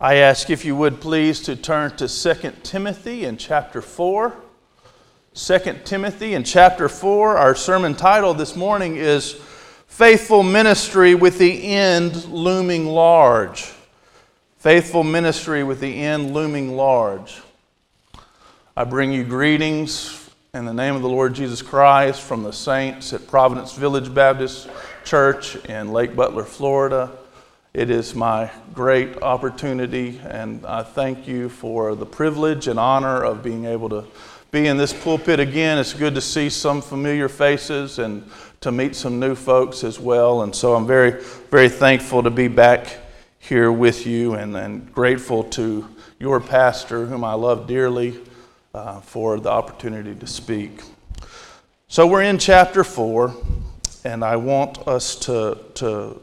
I ask if you would please to turn to 2 Timothy in chapter 4. 2 Timothy in chapter 4. Our sermon title this morning is Faithful Ministry with the End Looming Large. Faithful Ministry with the End Looming Large. I bring you greetings in the name of the Lord Jesus Christ from the saints at Providence Village Baptist Church in Lake Butler, Florida. It is my great opportunity, and I thank you for the privilege and honor of being able to be in this pulpit again. It's good to see some familiar faces and to meet some new folks as well. And so I'm very, very thankful to be back here with you and, and grateful to your pastor, whom I love dearly, uh, for the opportunity to speak. So we're in chapter 4, and I want us to, to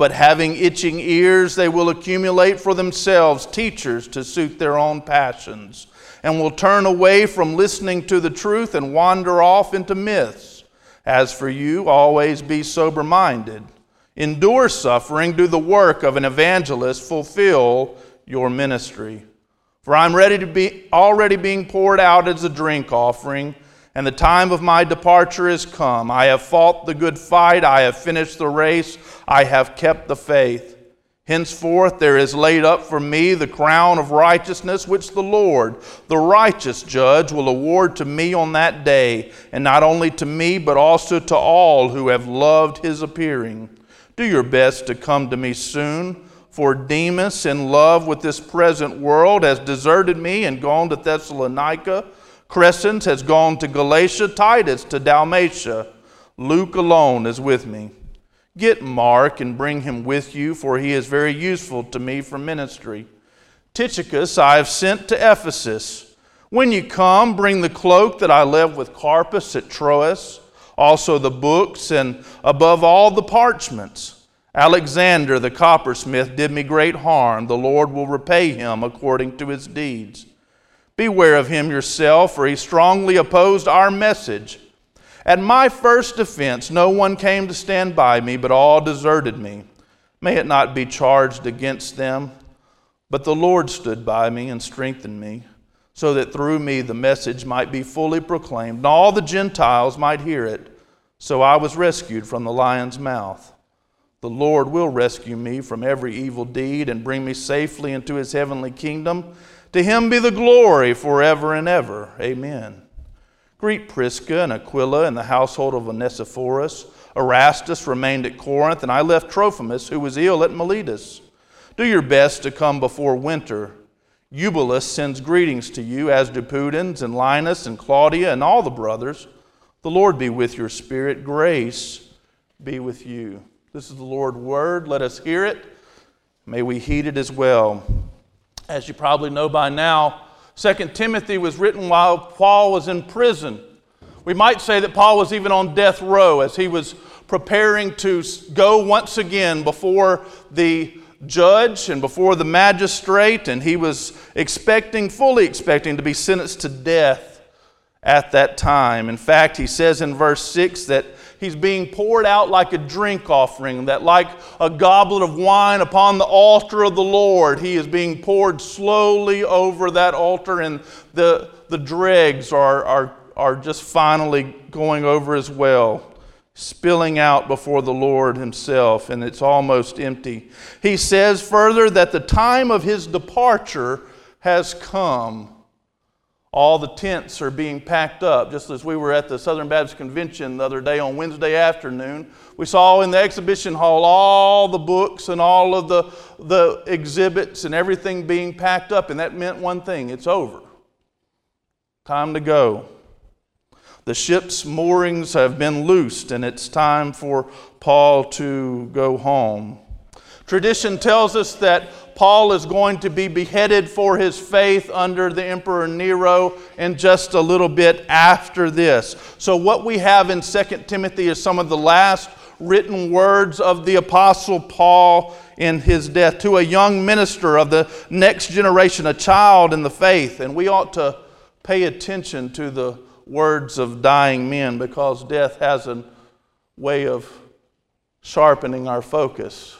but having itching ears, they will accumulate for themselves teachers to suit their own passions, and will turn away from listening to the truth and wander off into myths. As for you, always be sober minded. Endure suffering, do the work of an evangelist, fulfill your ministry. For I'm ready to be already being poured out as a drink offering and the time of my departure is come. I have fought the good fight, I have finished the race, I have kept the faith. Henceforth there is laid up for me the crown of righteousness, which the Lord, the righteous judge, will award to me on that day, and not only to me, but also to all who have loved his appearing. Do your best to come to me soon, for Demas, in love with this present world, has deserted me and gone to Thessalonica. Crescens has gone to Galatia, Titus to Dalmatia. Luke alone is with me. Get Mark and bring him with you, for he is very useful to me for ministry. Tychicus I have sent to Ephesus. When you come, bring the cloak that I left with Carpus at Troas, also the books, and above all the parchments. Alexander the coppersmith did me great harm. The Lord will repay him according to his deeds. Beware of him yourself, for he strongly opposed our message. At my first defense, no one came to stand by me, but all deserted me. May it not be charged against them. But the Lord stood by me and strengthened me, so that through me the message might be fully proclaimed, and all the Gentiles might hear it. So I was rescued from the lion's mouth. The Lord will rescue me from every evil deed and bring me safely into his heavenly kingdom. To him be the glory forever and ever. Amen. Greet Prisca and Aquila and the household of Onesiphorus. Erastus remained at Corinth, and I left Trophimus, who was ill at Miletus. Do your best to come before winter. Eubulus sends greetings to you, as do Pudens and Linus and Claudia and all the brothers. The Lord be with your spirit. Grace be with you. This is the Lord's word. Let us hear it. May we heed it as well. As you probably know by now, 2 Timothy was written while Paul was in prison. We might say that Paul was even on death row as he was preparing to go once again before the judge and before the magistrate, and he was expecting, fully expecting, to be sentenced to death at that time. In fact, he says in verse 6 that he's being poured out like a drink offering, that like a goblet of wine upon the altar of the Lord, he is being poured slowly over that altar, and the, the dregs are, are, are just finally going over as well spilling out before the Lord Himself, and it's almost empty. He says further that the time of His departure has come all the tents are being packed up. Just as we were at the Southern Baptist Convention the other day on Wednesday afternoon, we saw in the exhibition hall all the books and all of the, the exhibits and everything being packed up, and that meant one thing it's over. Time to go. The ship's moorings have been loosed, and it's time for Paul to go home. Tradition tells us that Paul is going to be beheaded for his faith under the Emperor Nero and just a little bit after this. So, what we have in 2 Timothy is some of the last written words of the Apostle Paul in his death to a young minister of the next generation, a child in the faith. And we ought to pay attention to the words of dying men because death has a way of sharpening our focus,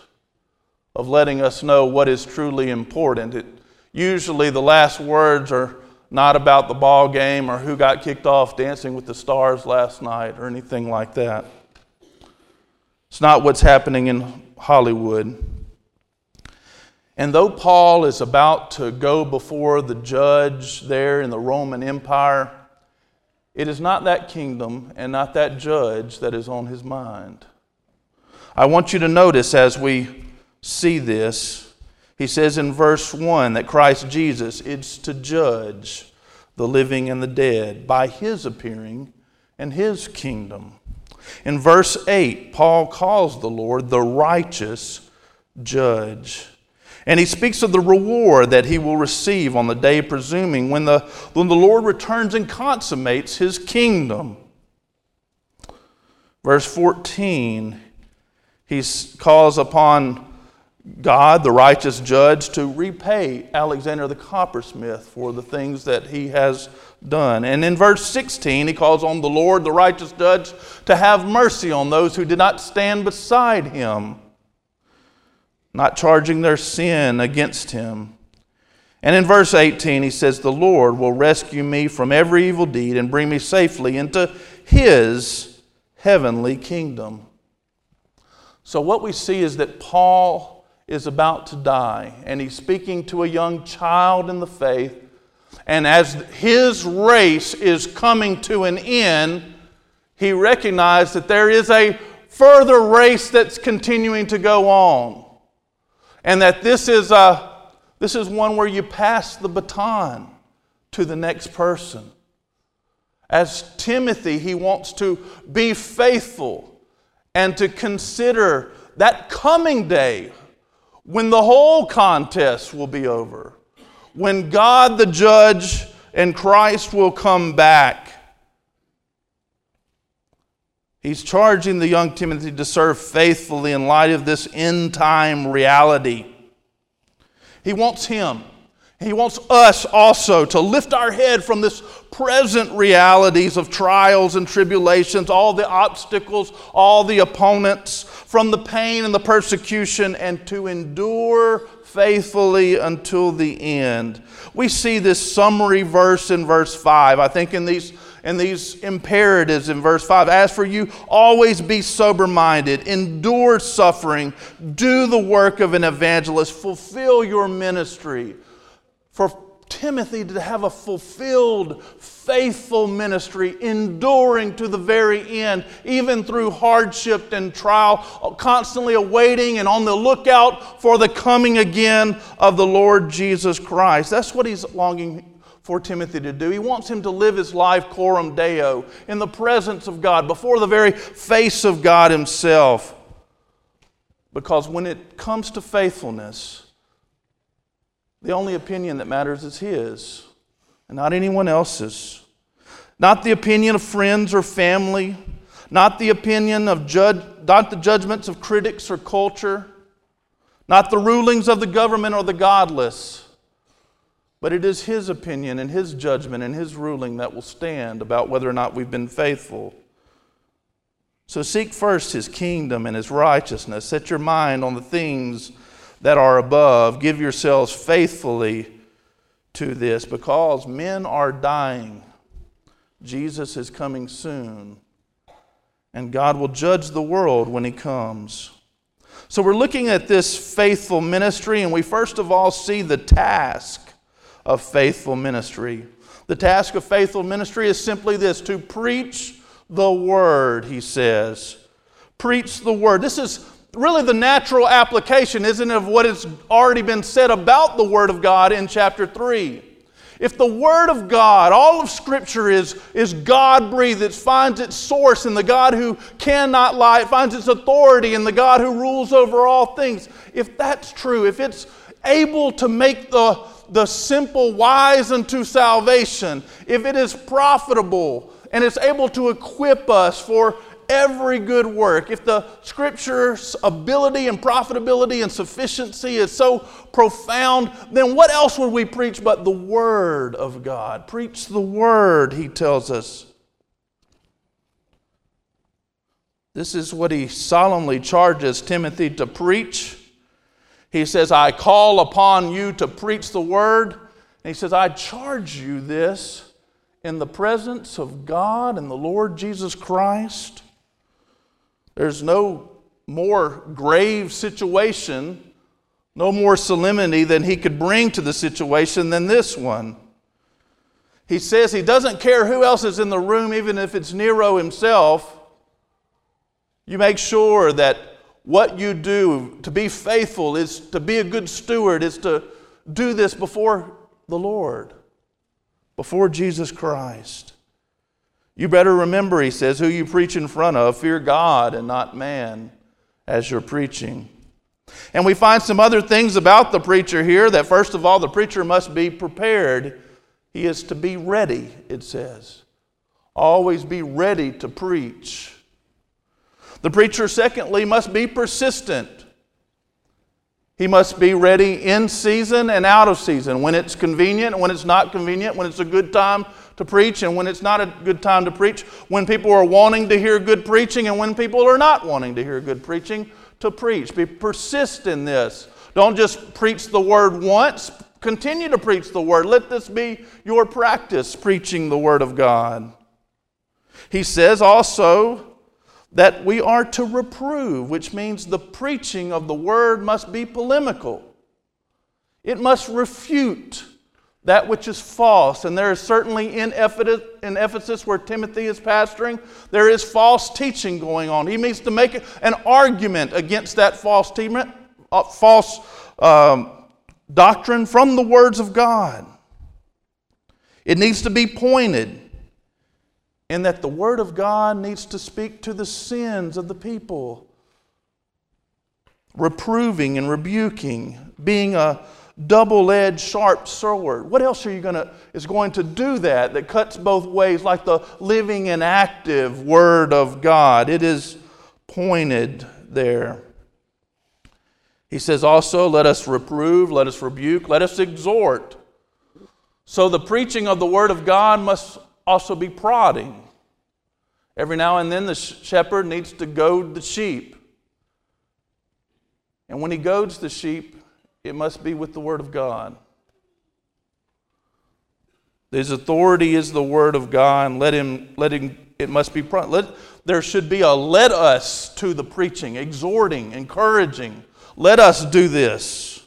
of letting us know what is truly important. It, usually, the last words are not about the ball game or who got kicked off dancing with the stars last night or anything like that. It's not what's happening in Hollywood. And though Paul is about to go before the judge there in the Roman Empire, it is not that kingdom and not that judge that is on his mind. I want you to notice as we see this, he says in verse 1 that Christ Jesus is to judge the living and the dead by his appearing and his kingdom. In verse 8, Paul calls the Lord the righteous judge. And he speaks of the reward that he will receive on the day presuming when the, when the Lord returns and consummates his kingdom. Verse 14, he calls upon God, the righteous judge, to repay Alexander the coppersmith for the things that he has done. And in verse 16, he calls on the Lord, the righteous judge, to have mercy on those who did not stand beside him not charging their sin against him. And in verse 18, he says, The Lord will rescue me from every evil deed and bring me safely into his heavenly kingdom. So, what we see is that Paul is about to die, and he's speaking to a young child in the faith. And as his race is coming to an end, he recognized that there is a further race that's continuing to go on and that this is, a, this is one where you pass the baton to the next person. As Timothy, he wants to be faithful and to consider that coming day when the whole contest will be over, when God the judge and Christ will come back. He's charging the young Timothy to serve faithfully in light of this end time reality. He wants him. He wants us also to lift our head from this present realities of trials and tribulations, all the obstacles, all the opponents, from the pain and the persecution, and to endure faithfully until the end. We see this summary verse in verse 5. I think in these and these imperatives in verse 5. As for you, always be sober minded, endure suffering, do the work of an evangelist, fulfill your ministry. For Timothy to have a fulfilled, faithful ministry, enduring to the very end, even through hardship and trial, constantly awaiting and on the lookout for the coming again of the Lord Jesus Christ. That's what he's longing for Timothy to do. He wants him to live his life coram deo, in the presence of God, before the very face of God himself. Because when it comes to faithfulness, the only opinion that matters is his and not anyone else's. Not the opinion of friends or family, not the opinion of judge, not the judgments of critics or culture, not the rulings of the government or the godless but it is His opinion and His judgment and His ruling that will stand about whether or not we've been faithful. So seek first His kingdom and His righteousness. Set your mind on the things that are above. Give yourselves faithfully to this because men are dying. Jesus is coming soon, and God will judge the world when He comes. So, we're looking at this faithful ministry, and we first of all see the task of faithful ministry. The task of faithful ministry is simply this to preach the word, he says. Preach the word. This is really the natural application, isn't it, of what has already been said about the word of God in chapter 3. If the Word of God, all of Scripture is, is God breathed, it finds its source in the God who cannot lie, it finds its authority in the God who rules over all things. If that's true, if it's able to make the, the simple wise unto salvation, if it is profitable and it's able to equip us for every good work, if the scripture's ability and profitability and sufficiency is so profound, then what else would we preach but the Word of God? Preach the Word, he tells us. This is what he solemnly charges Timothy to preach. He says, I call upon you to preach the Word. And he says, I charge you this in the presence of God and the Lord Jesus Christ. There's no more grave situation, no more solemnity than he could bring to the situation than this one. He says he doesn't care who else is in the room, even if it's Nero himself. You make sure that what you do to be faithful is to be a good steward, is to do this before the Lord, before Jesus Christ. You better remember, he says, who you preach in front of. Fear God and not man as you're preaching. And we find some other things about the preacher here that, first of all, the preacher must be prepared. He is to be ready, it says. Always be ready to preach. The preacher, secondly, must be persistent. He must be ready in season and out of season, when it's convenient when it's not convenient, when it's a good time to preach and when it's not a good time to preach, when people are wanting to hear good preaching and when people are not wanting to hear good preaching, to preach. Be persist in this. Don't just preach the word once, continue to preach the word. Let this be your practice, preaching the word of God. He says also that we are to reprove, which means the preaching of the word must be polemical. It must refute that which is false. And there is certainly in Ephesus, where Timothy is pastoring, there is false teaching going on. He needs to make an argument against that false, teaching, uh, false um, doctrine from the words of God. It needs to be pointed in that the Word of God needs to speak to the sins of the people, reproving and rebuking, being a double-edged sharp sword. What else are you to is going to do that that cuts both ways like the living and active word of god? It is pointed there. He says also let us reprove let us rebuke let us exhort. So the preaching of the word of god must also be prodding. Every now and then the shepherd needs to goad the sheep. And when he goads the sheep it must be with the Word of God. His authority is the Word of God, let him, let him, it must be, let, there should be a let us to the preaching, exhorting, encouraging. Let us do this.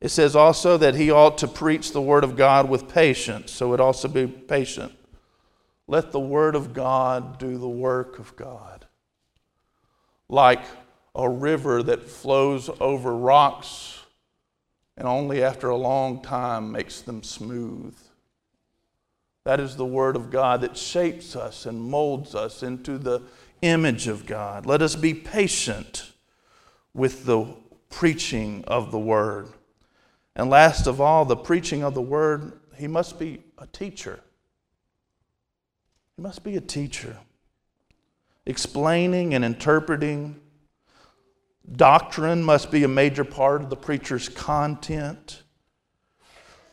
It says also that he ought to preach the Word of God with patience, so it also be patient. Let the Word of God do the work of God. Like a river that flows over rocks and only after a long time makes them smooth. That is the Word of God that shapes us and molds us into the image of God. Let us be patient with the preaching of the Word. And last of all, the preaching of the Word, he must be a teacher. He must be a teacher, explaining and interpreting Doctrine must be a major part of the preacher's content.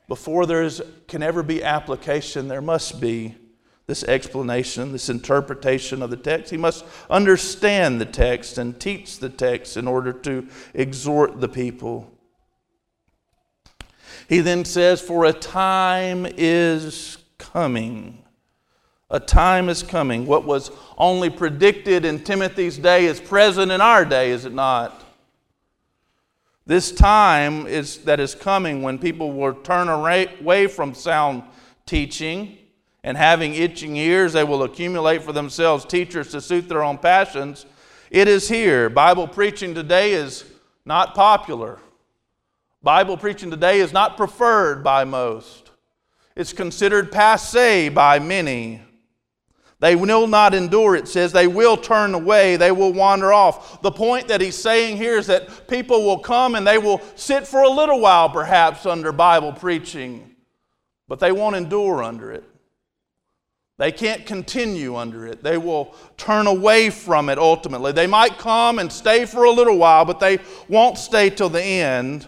Before there can ever be application, there must be this explanation, this interpretation of the text. He must understand the text and teach the text in order to exhort the people. He then says, For a time is coming a time is coming. What was only predicted in Timothy's day is present in our day, is it not? This time is, that is coming when people will turn away from sound teaching and having itching ears, they will accumulate for themselves teachers to suit their own passions. It is here. Bible preaching today is not popular. Bible preaching today is not preferred by most. It's considered passe by many. They will not endure, it says. They will turn away. They will wander off. The point that he's saying here is that people will come and they will sit for a little while, perhaps, under Bible preaching, but they won't endure under it. They can't continue under it. They will turn away from it ultimately. They might come and stay for a little while, but they won't stay till the end.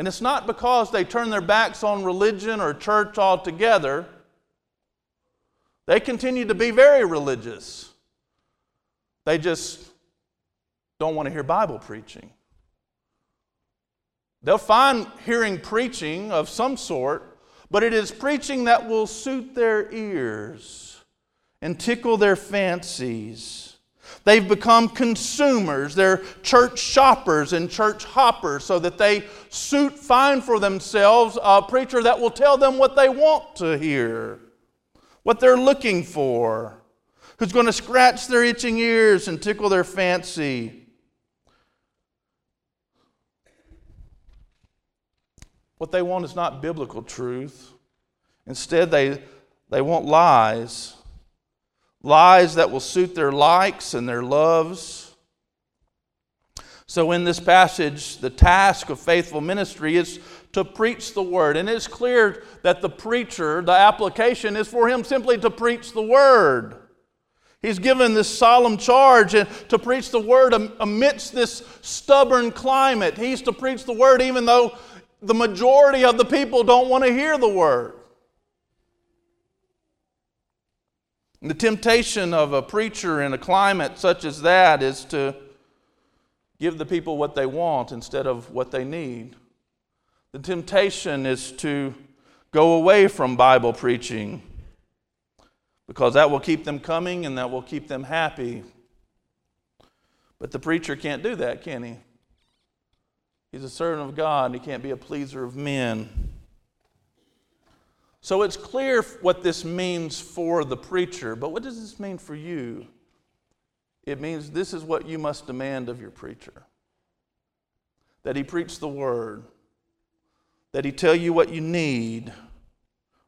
And it's not because they turn their backs on religion or church altogether. They continue to be very religious. They just don't want to hear Bible preaching. They'll find hearing preaching of some sort, but it is preaching that will suit their ears and tickle their fancies. They've become consumers. They're church shoppers and church hoppers so that they suit, find for themselves a preacher that will tell them what they want to hear, what they're looking for, who's going to scratch their itching ears and tickle their fancy. What they want is not biblical truth. Instead, they, they want lies lies that will suit their likes and their loves. So, in this passage, the task of faithful ministry is to preach the word. And it's clear that the preacher, the application is for him simply to preach the word. He's given this solemn charge to preach the word amidst this stubborn climate. He's to preach the word even though the majority of the people don't want to hear the word. The temptation of a preacher in a climate such as that is to give the people what they want instead of what they need. The temptation is to go away from Bible preaching because that will keep them coming and that will keep them happy. But the preacher can't do that, can he? He's a servant of God and he can't be a pleaser of men. So it's clear what this means for the preacher, but what does this mean for you? It means this is what you must demand of your preacher that he preach the word, that he tell you what you need,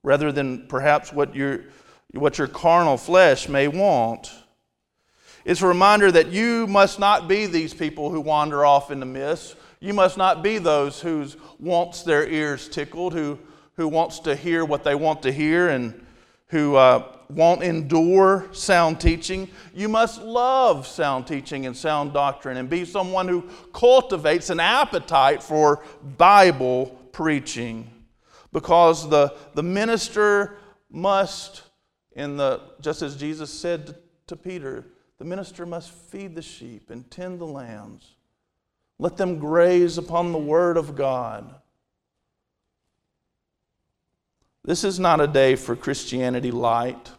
rather than perhaps what your, what your carnal flesh may want. It's a reminder that you must not be these people who wander off in the mist. You must not be those whose wants their ears tickled, who who wants to hear what they want to hear and who uh, won't endure sound teaching. You must love sound teaching and sound doctrine and be someone who cultivates an appetite for Bible preaching because the, the minister must, in the, just as Jesus said to, to Peter, the minister must feed the sheep and tend the lambs. Let them graze upon the word of God. This is not a day for Christianity light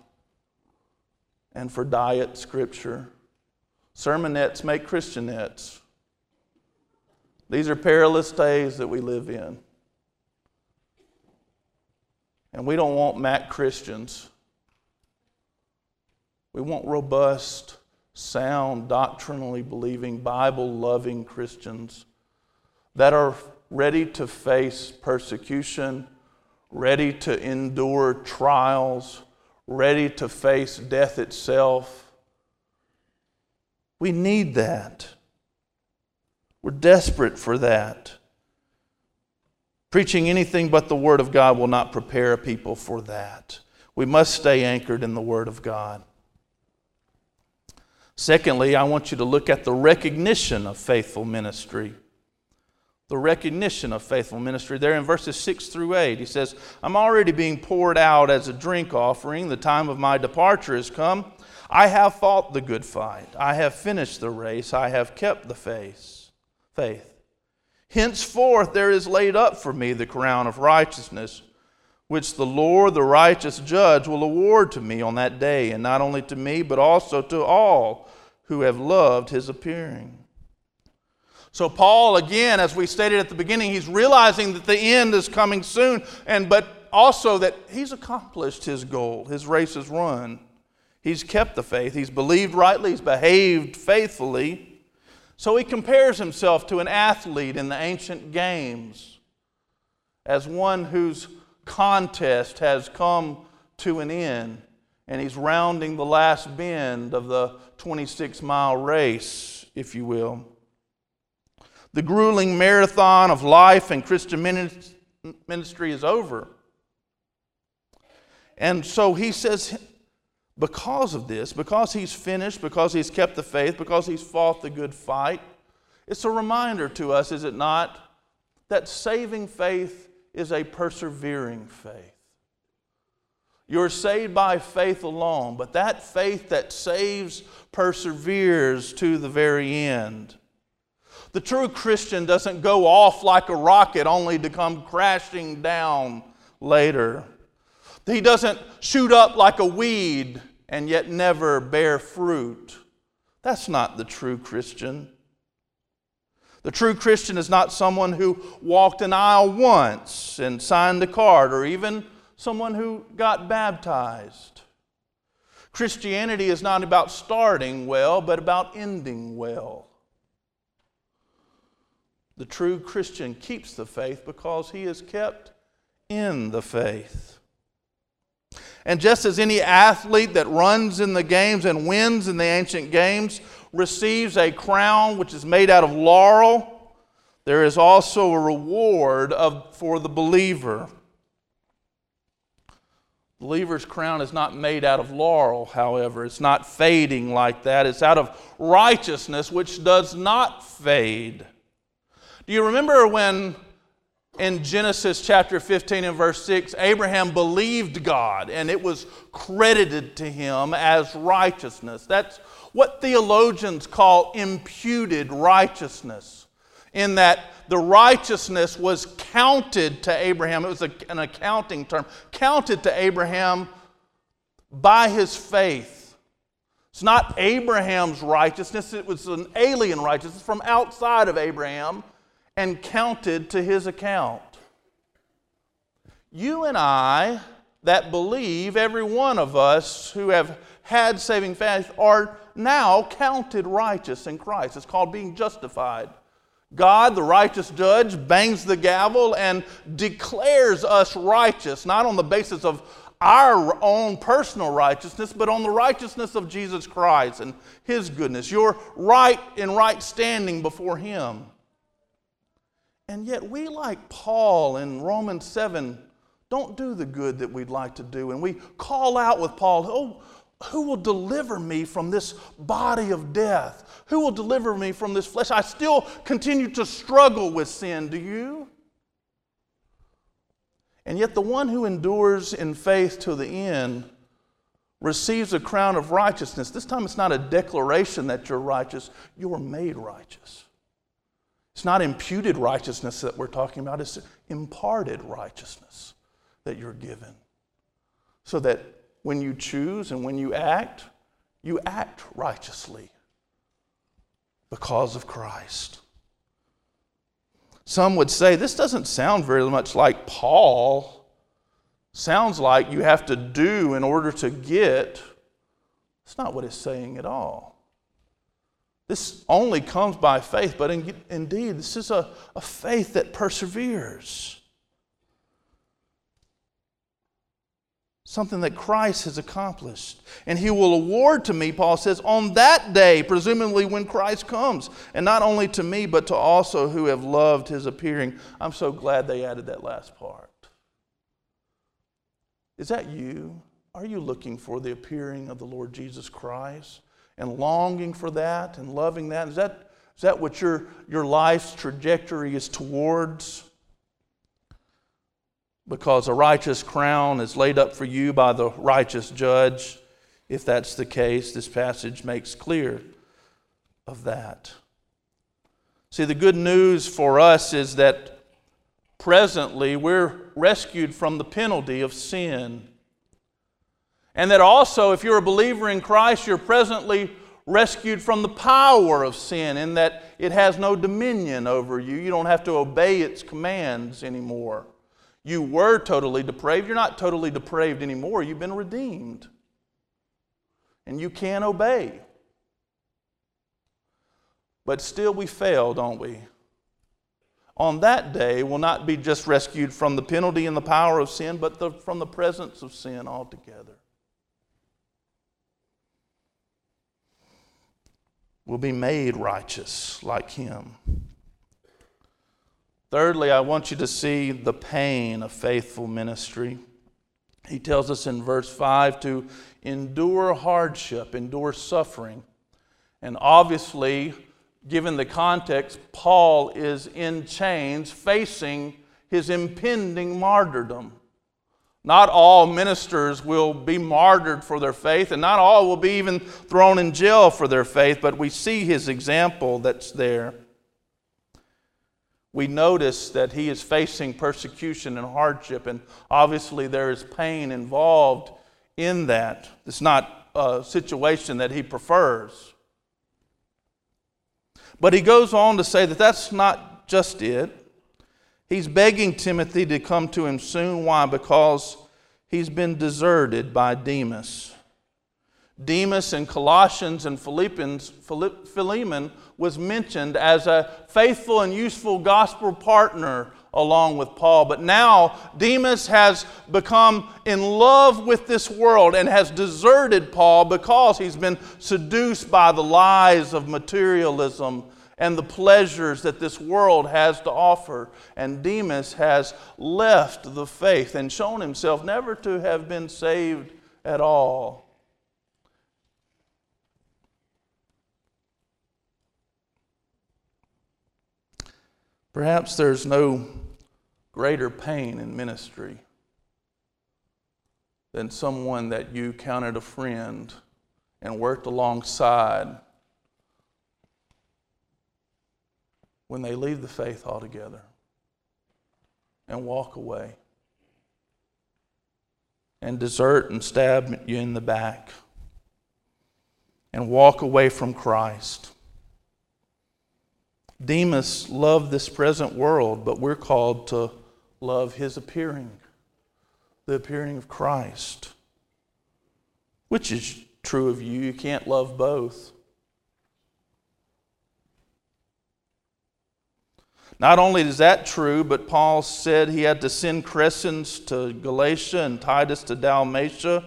and for diet scripture. Sermonettes make Christianettes. These are perilous days that we live in. And we don't want Mac Christians. We want robust, sound, doctrinally believing, Bible loving Christians that are ready to face persecution ready to endure trials, ready to face death itself. We need that. We're desperate for that. Preaching anything but the Word of God will not prepare people for that. We must stay anchored in the Word of God. Secondly, I want you to look at the recognition of faithful ministry the recognition of faithful ministry. There in verses 6 through 8, he says, I'm already being poured out as a drink offering. The time of my departure has come. I have fought the good fight. I have finished the race. I have kept the faith. Faith. Henceforth there is laid up for me the crown of righteousness, which the Lord, the righteous judge, will award to me on that day, and not only to me, but also to all who have loved his appearing. So Paul again as we stated at the beginning he's realizing that the end is coming soon and but also that he's accomplished his goal. His race is run. He's kept the faith. He's believed rightly, he's behaved faithfully. So he compares himself to an athlete in the ancient games as one whose contest has come to an end and he's rounding the last bend of the 26 mile race, if you will. The grueling marathon of life and Christian ministry is over. And so he says, because of this, because he's finished, because he's kept the faith, because he's fought the good fight, it's a reminder to us, is it not, that saving faith is a persevering faith. You're saved by faith alone, but that faith that saves perseveres to the very end. The true Christian doesn't go off like a rocket only to come crashing down later. He doesn't shoot up like a weed and yet never bear fruit. That's not the true Christian. The true Christian is not someone who walked an aisle once and signed a card, or even someone who got baptized. Christianity is not about starting well, but about ending well. The true Christian keeps the faith because he is kept in the faith. And just as any athlete that runs in the games and wins in the ancient games receives a crown which is made out of laurel, there is also a reward of, for the believer. Believer's crown is not made out of laurel, however. It's not fading like that. It's out of righteousness, which does not fade. Do you remember when in Genesis chapter 15 and verse 6, Abraham believed God and it was credited to him as righteousness. That's what theologians call imputed righteousness, in that the righteousness was counted to Abraham. It was a, an accounting term, counted to Abraham by his faith. It's not Abraham's righteousness, it was an alien righteousness from outside of Abraham and counted to his account. You and I, that believe, every one of us who have had saving faith, are now counted righteous in Christ. It's called being justified. God, the righteous judge, bangs the gavel and declares us righteous, not on the basis of our own personal righteousness, but on the righteousness of Jesus Christ and His goodness. You're right in right standing before Him. And yet, we, like Paul in Romans 7, don't do the good that we'd like to do. And we call out with Paul, Oh, who will deliver me from this body of death? Who will deliver me from this flesh? I still continue to struggle with sin. Do you? And yet, the one who endures in faith to the end receives a crown of righteousness. This time, it's not a declaration that you're righteous, you're made righteous. It's not imputed righteousness that we're talking about, it's imparted righteousness that you're given. So that when you choose and when you act, you act righteously because of Christ. Some would say this doesn't sound very much like Paul. Sounds like you have to do in order to get. It's not what it's saying at all. This only comes by faith, but in, indeed, this is a, a faith that perseveres. Something that Christ has accomplished. And he will award to me, Paul says, on that day, presumably when Christ comes. And not only to me, but to also who have loved his appearing. I'm so glad they added that last part. Is that you? Are you looking for the appearing of the Lord Jesus Christ? And longing for that and loving that? Is that, is that what your, your life's trajectory is towards? Because a righteous crown is laid up for you by the righteous judge. If that's the case, this passage makes clear of that. See, the good news for us is that presently we're rescued from the penalty of sin. And that also, if you're a believer in Christ, you're presently rescued from the power of sin in that it has no dominion over you. You don't have to obey its commands anymore. You were totally depraved. You're not totally depraved anymore. You've been redeemed. And you can obey. But still, we fail, don't we? On that day, we'll not be just rescued from the penalty and the power of sin, but the, from the presence of sin altogether. We'll be made righteous like Him. Thirdly, I want you to see the pain of faithful ministry. He tells us in verse 5 to endure hardship, endure suffering. And obviously, given the context, Paul is in chains facing his impending martyrdom. Not all ministers will be martyred for their faith, and not all will be even thrown in jail for their faith, but we see his example that's there. We notice that he is facing persecution and hardship, and obviously there is pain involved in that. It's not a situation that he prefers. But he goes on to say that that's not just it. He's begging Timothy to come to him soon. Why? Because he's been deserted by Demas. Demas in Colossians and Philippians, Philemon was mentioned as a faithful and useful gospel partner along with Paul. But now Demas has become in love with this world and has deserted Paul because he's been seduced by the lies of materialism and the pleasures that this world has to offer. And Demas has left the faith and shown himself never to have been saved at all. Perhaps there's no greater pain in ministry than someone that you counted a friend and worked alongside when they leave the faith altogether and walk away and desert and stab you in the back and walk away from Christ. Demas loved this present world, but we're called to love his appearing, the appearing of Christ, which is true of you. You can't love both. Not only is that true, but Paul said he had to send Crescens to Galatia and Titus to Dalmatia.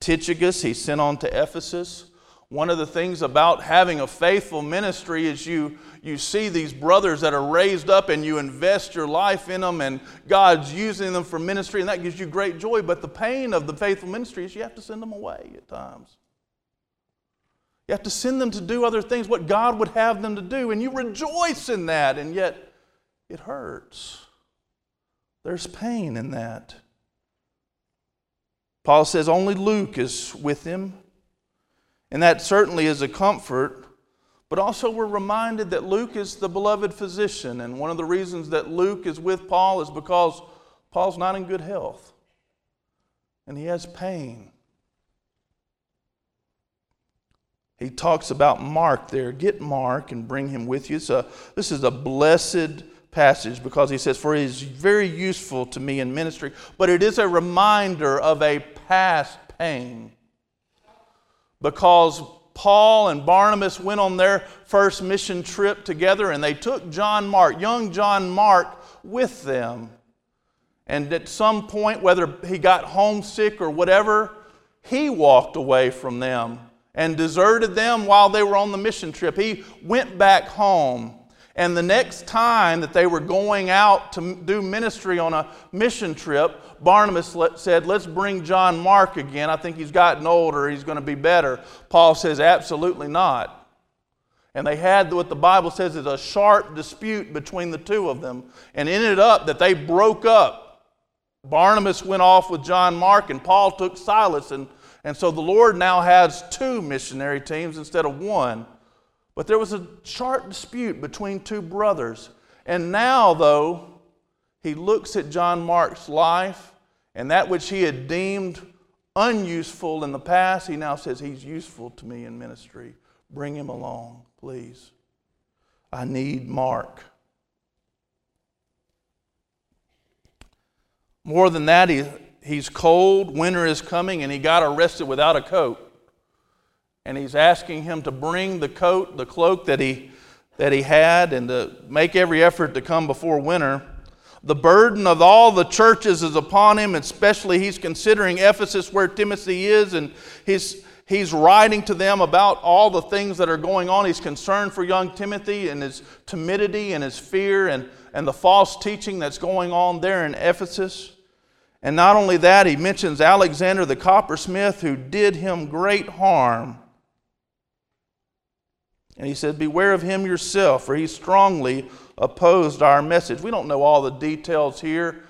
Tychicus he sent on to Ephesus. One of the things about having a faithful ministry is you, you see these brothers that are raised up and you invest your life in them, and God's using them for ministry, and that gives you great joy. But the pain of the faithful ministry is you have to send them away at times. You have to send them to do other things, what God would have them to do, and you rejoice in that, and yet it hurts. There's pain in that. Paul says only Luke is with him. And that certainly is a comfort. But also, we're reminded that Luke is the beloved physician. And one of the reasons that Luke is with Paul is because Paul's not in good health and he has pain. He talks about Mark there. Get Mark and bring him with you. So, this is a blessed passage because he says, For he is very useful to me in ministry, but it is a reminder of a past pain because Paul and Barnabas went on their first mission trip together and they took John Mark, young John Mark, with them. And at some point, whether he got homesick or whatever, he walked away from them and deserted them while they were on the mission trip. He went back home. And the next time that they were going out to do ministry on a mission trip, Barnabas said, Let's bring John Mark again. I think he's gotten older. He's going to be better. Paul says, Absolutely not. And they had what the Bible says is a sharp dispute between the two of them, and ended up that they broke up. Barnabas went off with John Mark, and Paul took Silas. And, and so the Lord now has two missionary teams instead of one. But there was a sharp dispute between two brothers. And now, though, he looks at John Mark's life and that which he had deemed unuseful in the past, he now says, He's useful to me in ministry. Bring him along, please. I need Mark. More than that, he, he's cold, winter is coming, and he got arrested without a coat and he's asking him to bring the coat, the cloak that he that he had and to make every effort to come before winter. The burden of all the churches is upon him, especially he's considering Ephesus where Timothy is, and he's, he's writing to them about all the things that are going on. He's concerned for young Timothy and his timidity and his fear and, and the false teaching that's going on there in Ephesus. And not only that, he mentions Alexander the coppersmith who did him great harm. And he said, Beware of him yourself, for he strongly opposed our message. We don't know all the details here.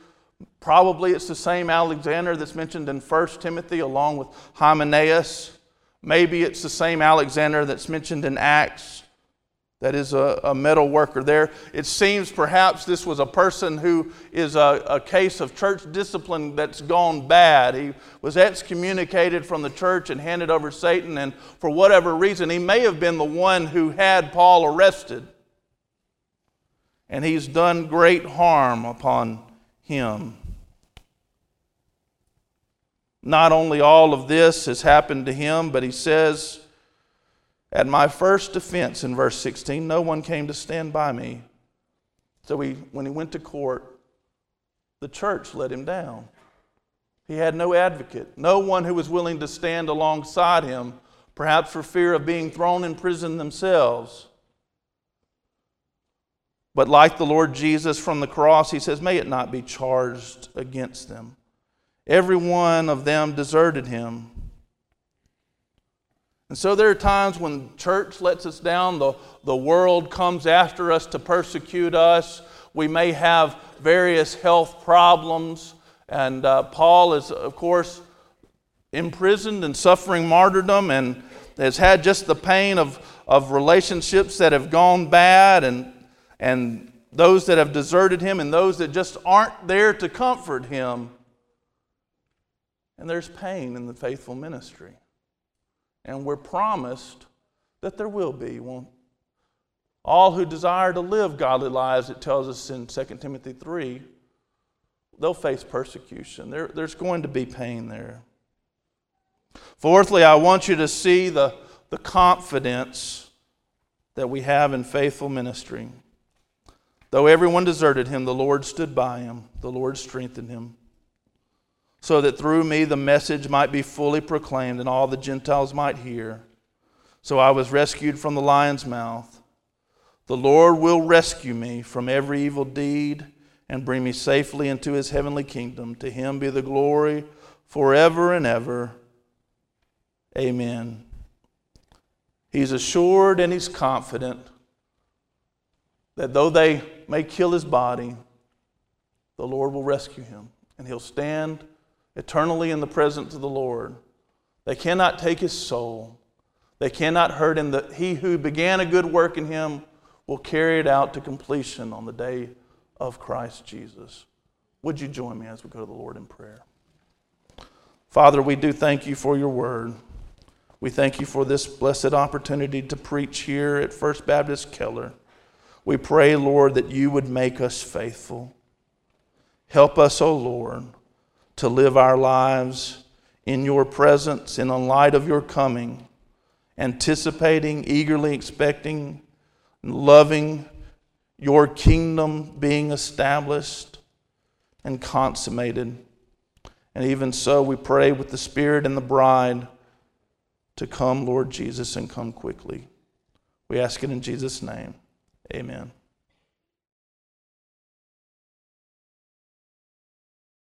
Probably it's the same Alexander that's mentioned in 1 Timothy along with Hymenaeus. Maybe it's the same Alexander that's mentioned in Acts that is a, a, metal worker there. It seems perhaps this was a person who is a, a, case of church discipline that's gone bad. He was excommunicated from the church and handed over Satan, and for whatever reason, he may have been the one who had Paul arrested. And he's done great harm upon him. Not only all of this has happened to him, but he says, at my first defense in verse 16, no one came to stand by me. So he, when he went to court, the church let him down. He had no advocate, no one who was willing to stand alongside him, perhaps for fear of being thrown in prison themselves. But like the Lord Jesus from the cross, he says, May it not be charged against them. Every one of them deserted him. And so there are times when church lets us down, the, the world comes after us to persecute us. We may have various health problems. And uh, Paul is, of course, imprisoned and suffering martyrdom and has had just the pain of, of relationships that have gone bad and, and those that have deserted him and those that just aren't there to comfort him. And there's pain in the faithful ministry. And we're promised that there will be. Won't all who desire to live godly lives, it tells us in 2 Timothy 3, they'll face persecution. There, there's going to be pain there. Fourthly, I want you to see the, the confidence that we have in faithful ministry. Though everyone deserted him, the Lord stood by him, the Lord strengthened him so that through me the message might be fully proclaimed and all the Gentiles might hear. So I was rescued from the lion's mouth. The Lord will rescue me from every evil deed and bring me safely into his heavenly kingdom. To him be the glory forever and ever. Amen. He's assured and he's confident that though they may kill his body, the Lord will rescue him and he'll stand eternally in the presence of the Lord. They cannot take his soul. They cannot hurt him. That he who began a good work in him will carry it out to completion on the day of Christ Jesus. Would you join me as we go to the Lord in prayer? Father, we do thank you for your word. We thank you for this blessed opportunity to preach here at First Baptist Keller. We pray, Lord, that you would make us faithful. Help us, O oh Lord to live our lives in your presence in the light of your coming, anticipating, eagerly expecting, loving your kingdom being established and consummated. And even so, we pray with the Spirit and the bride to come, Lord Jesus, and come quickly. We ask it in Jesus' name. Amen.